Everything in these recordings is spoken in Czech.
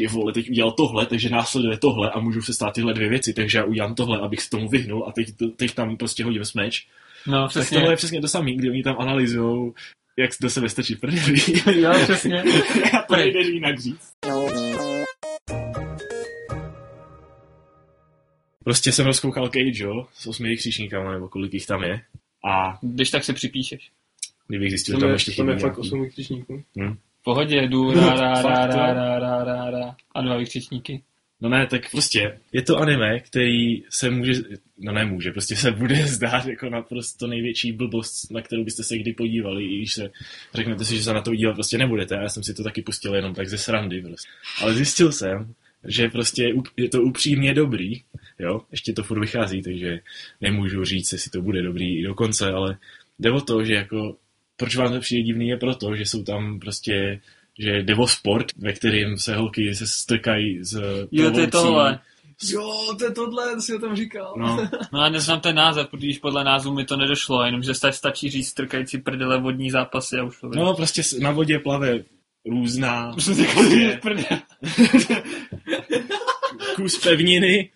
ty vole, teď udělal tohle, takže následuje tohle a můžou se stát tyhle dvě věci, takže já udělám tohle, abych se tomu vyhnul a teď, teď tam prostě hodím smeč. No, Tak přesně. tohle je přesně to samé, kdy oni tam analyzují, jak do sebe stačí prdeli. Jo, přesně. Já to nejde jinak říct. Prostě jsem rozkoukal Cage, jo, s osmi křičníkama, nebo kolik jich tam je. A Když tak se připíšeš. kdybych zjistil, že Tam tam je, ještě tam je chybí fakt nějaký. 8 křičníků. Pohodě, jdu, rá, rá, rá, rá, rá, rá, rá, rá, a dva vykřičníky. No ne, tak prostě je to anime, který se může, no nemůže, prostě se bude zdát jako naprosto největší blbost, na kterou byste se kdy podívali, i když se řeknete si, že se na to dívat prostě nebudete. A já jsem si to taky pustil jenom tak ze srandy prostě. Ale zjistil jsem, že prostě je to upřímně dobrý, jo, ještě to furt vychází, takže nemůžu říct, jestli to bude dobrý i dokonce, ale jde o to, že jako, proč vám to přijde divný, je proto, že jsou tam prostě že jde o sport, ve kterým se holky se strkají z Jo, to je tohle. Jo, to je tohle, to si o tom říkal. No, No a neznám ten název, protože podle názvu mi to nedošlo, jenomže sta- stačí říct strkající prdele vodní zápasy a už to vím. no, prostě na vodě plave různá Prostě prdele. kus pevniny,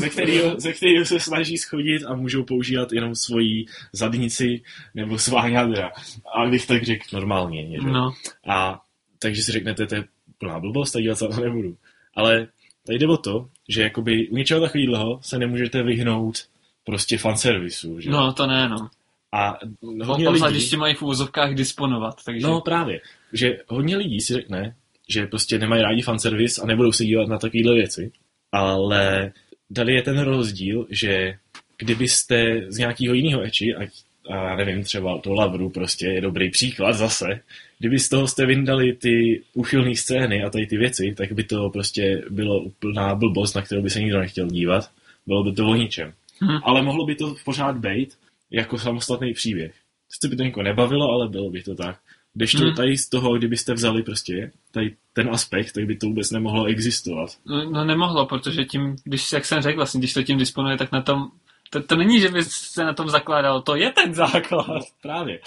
ze kterého, ze kterého se snaží schodit a můžou používat jenom svoji zadnici nebo svá jádra. A bych tak řekl normálně. Že? No, A takže si řeknete, to je plná blbost a dívat se na to nebudu. Ale tady jde o to, že jakoby u něčeho takového se nemůžete vyhnout prostě fanservisu. Že? no to ne, no. A hodně lidí... když ti mají v úvozovkách disponovat, takže... No právě, že hodně lidí si řekne, že prostě nemají rádi fanservice a nebudou se dívat na takovéhle věci, ale tady je ten rozdíl, že kdybyste z nějakého jiného eči, ať a já nevím, třeba to Lavru prostě je dobrý příklad zase, kdyby z toho jste vyndali ty uchylné scény a tady ty věci, tak by to prostě bylo úplná blbost, na kterou by se nikdo nechtěl dívat. Bylo by to o ničem. Hm. Ale mohlo by to pořád být jako samostatný příběh. Sice by to někoho nebavilo, ale bylo by to tak. Když to Hmm. tady z toho, kdybyste vzali prostě tady ten aspekt, tak by to vůbec nemohlo existovat. No, no nemohlo, protože tím, když, jak jsem řekl, vlastně, když to tím disponuje, tak na tom, to, to není, že by se na tom zakládal, to je ten základ. No, právě.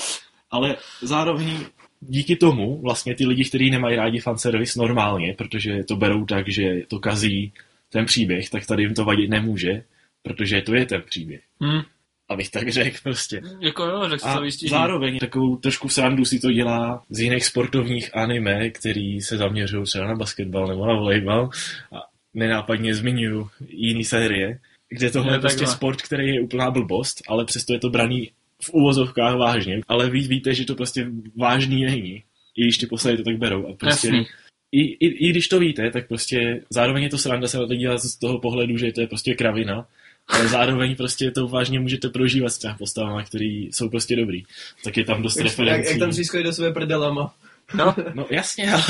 Ale zároveň díky tomu vlastně ty lidi, kteří nemají rádi fanservice normálně, protože to berou tak, že to kazí ten příběh, tak tady jim to vadit nemůže, protože to je ten příběh. Hm, Abych tak řekl prostě. jako jo, řekl A to výstižně. zároveň takovou trošku srandu si to dělá z jiných sportovních anime, který se zaměřují třeba na basketbal nebo na volejbal a nenápadně zmiňuju jiný série, kde tohle je prostě takhle. sport, který je úplná blbost, ale přesto je to braný v úvozovkách vážně, ale vy víte, že to prostě vážný není. I když ty postavy to tak berou. A prostě Jasný. i, i, I když to víte, tak prostě zároveň je to sranda se na to dívat z toho pohledu, že to je prostě kravina, ale zároveň prostě to vážně můžete prožívat s těmi postavami, které jsou prostě dobrý. Tak je tam dost Jak, jak, referencí. jak tam třískají do sebe prdelama. No, No jasně, ale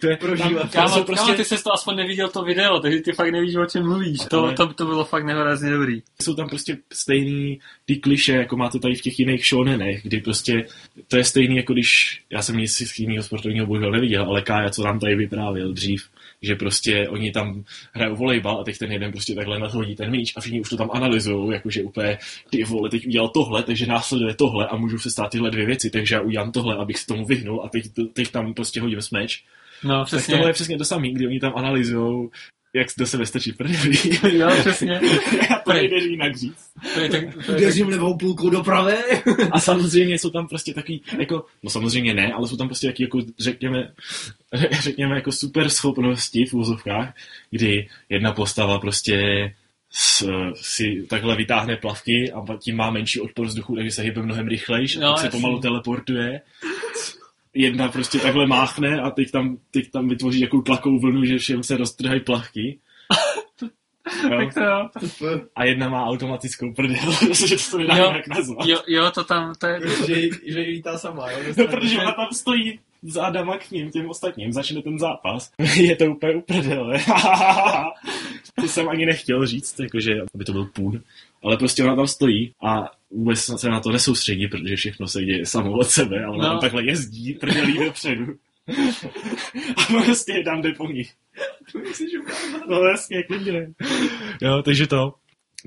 to je, Prožívat. tam, tam kámo, jsou prostě... kámo, ty jsi to aspoň neviděl to video, takže ty fakt nevíš, o čem mluvíš. To, Ale- to, to bylo fakt nehorázně dobrý. jsou tam prostě stejný ty kliše, jako máte tady v těch jiných shonenech, kdy prostě to je stejný, jako když, já jsem nic z jiného sportovního bohužel neviděl, ale Kája, co nám tady vyprávěl dřív, že prostě oni tam hrajou volejbal a teď ten jeden prostě takhle nadhodí ten míč a všichni už to tam analyzují, jakože úplně ty vole, teď udělal tohle, takže následuje tohle a můžou se stát tyhle dvě věci, takže já udělám tohle, abych se tomu vyhnul a teď, teď tam prostě hodím smeč. No, Tak přesně. tohle je přesně to samé, kdy oni tam analyzují, jak do sebe stačí prdeli. Jo, přesně. to nejde jinak říct. To je, tak, to je tak, Udeřím levou půlku do pravé. A samozřejmě jsou tam prostě takový, jako, no samozřejmě ne, ale jsou tam prostě taky, jako, řekněme, řekněme, jako super schopnosti v úzovkách, kdy jedna postava prostě s, si takhle vytáhne plavky a tím má menší odpor vzduchu, takže se hýbe mnohem rychlejš a No, tak se jasně. pomalu teleportuje. Jedna prostě takhle máchne a teď tam, teď tam vytvoří takovou tlakovou vlnu, že všem se roztrhají plavky. Jo. tak to jo. A jedna má automatickou prdel, protože to se nedá Jo. jinak nazvat. Jo, jo, to tam, to je, že, že ji vítá sama, jo? No, protože ona tam stojí zádama k ním, těm ostatním, začne ten zápas. Je to úplně uprdele. To jsem ani nechtěl říct, jakože, aby to byl půl. Ale prostě ona tam stojí a vůbec se na to nesoustředí, protože všechno se děje samo od sebe a ona No. tam takhle jezdí, prdelí dopředu. a prostě tam jde po nich. No jasně, klidně. Jo, takže to.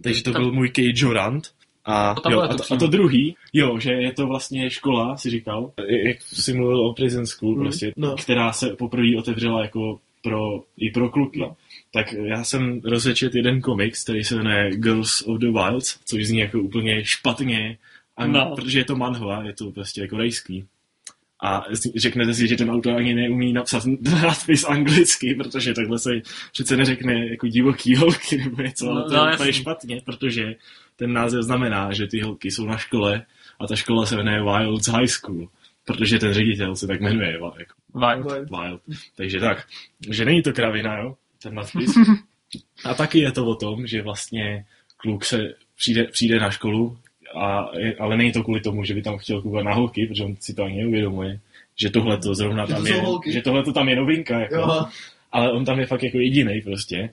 Takže to byl můj Cage Rant. A, To tam jo, a, to a to druhý, jo, že je to vlastně škola, si říkal, jak jsi mluvil o Prison School, Mm, prostě, no. která se poprvé otevřela jako pro, i pro kluky. No. Tak já jsem rozečet jeden komiks, který se jmenuje Girls of the Wilds, což zní jako úplně špatně, a No. protože je to manhwa, je to prostě korejský. A řeknete si, že ten autor ani neumí napsat nadpis anglicky, protože takhle se přece neřekne jako divoký holky nebo něco, ale No, to je no, úplně špatně, protože ten název znamená, že ty holky jsou na škole a ta škola se jmenuje Wilds High School, protože ten ředitel se tak jmenuje jako Wild. Wild. Takže tak, že není to kravina, jo, ten nadpis. A taky je to o tom, že vlastně kluk se přijde, přijde na školu, a, ale není to kvůli tomu, že by tam chtěl koukat na holky, protože on si to ani neuvědomuje, že tohle to zrovna tam je, že tohle to tam je novinka, jako, Jo. ale on tam je fakt jako jediný prostě.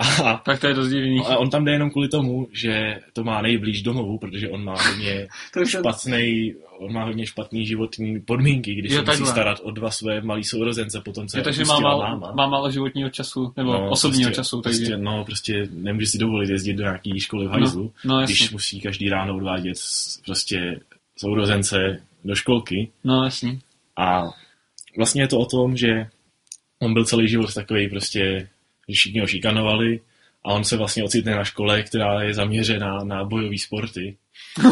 A, Tak to je dost divný. a on tam jde jenom kvůli tomu, že to má nejblíž domovu, protože on má hodně To špatný, on má hodně špatný životní podmínky, když Jo, se musí starat o dva své malý sourozence, potom co Je to, že má málo, máma. má málo životního času, nebo no, osobního prostě, času, takže... Prostě, no, prostě nemůže si dovolit jezdit do nějaký školy v hajzlu, no, jasně. když musí každý ráno odvádět prostě sourozence do školky. No jasně. A vlastně je to o tom, že on byl celý život takový prostě, všichni ho šikanovali a on se vlastně ocitne na škole, která je zaměřená na bojové sporty.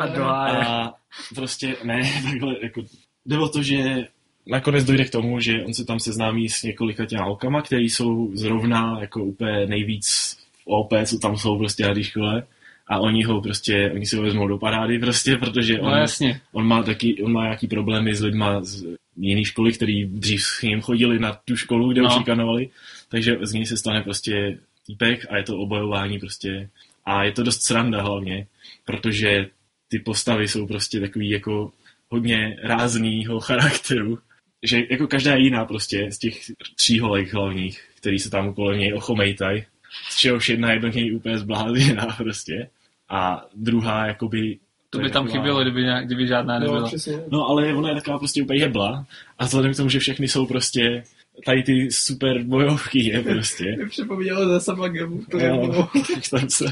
A. A prostě ne, takhle jako jde o to, že nakonec dojde k tomu, že on se tam seznámí s několika těma holkama, který jsou zrovna jako úplně nejvíc v OP, co tam jsou prostě na té škole. A oni ho prostě, oni si ho vezmou do parády prostě, protože No on, jasně. on má taky, on má nějaký problémy s lidma z jiné školy, který dřív s ním chodili na tu školu, kde ho No. šikanovali, takže z něj se stane prostě týpek a je to obojování prostě a je to dost sranda hlavně, protože ty postavy jsou prostě takový jako hodně ráznýho charakteru, že jako každá jiná prostě z těch tří holek hlavních, který se tam kolem něj ochomejtaj, z čehož jedna je do něj úplně zblázněná prostě a druhá jakoby To by tam taková- chybělo, kdyby, nějak, kdyby žádná No, nebyla. přesně. No, ale ona je taková prostě úplně jebla a vzhledem k tomu, že všechny jsou prostě tady ty super bojovky je prostě. Mi připomnělo za sama gemu, to je No, tam se...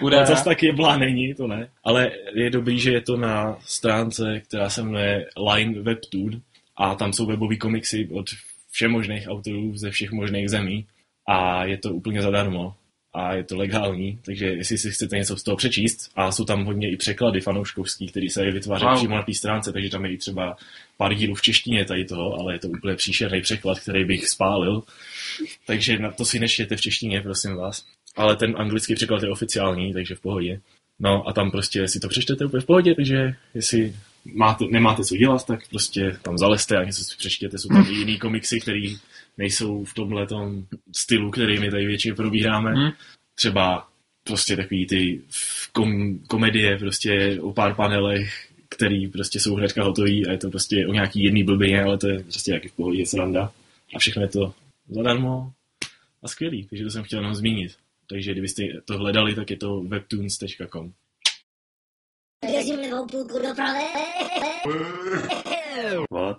Bude. Ale zase tak jebla není, to ne. Ale je dobrý, že je to na stránce, která se jmenuje Line Webtoon a tam jsou webový komiksy od všemožných autorů ze všech možných zemí a je to úplně zadarmo a je to legální, takže jestli si chcete něco z toho přečíst a jsou tam hodně i překlady fanouškovský, který se vytváří Wow. přímo na té stránce, takže tam je i třeba pár dílů v češtině tady toho, ale je to úplně příšerný překlad, který bych spálil. Takže na to si neštěte v češtině, prosím vás. Ale ten anglický překlad je oficiální, takže v pohodě. No a tam prostě si to přečtete úplně v pohodě, takže jestli máte, nemáte co dělat, tak prostě tam zalezte a něco si přečtěte. Jsou tam i jiný komiksy, které nejsou v tomhle stylu, který my tady většině probíráme. Hmm. Třeba prostě takový ty kom, komedie prostě o pár panelech, který prostě jsou hnedka hotový a je to prostě o nějaký jedný blbině, ale to je prostě jaký v pohodě sranda. A všechno je to zadarmo a skvělý, takže to jsem chtěl jenom zmínit. Takže kdybyste to hledali, tak je to webtoons.com. What?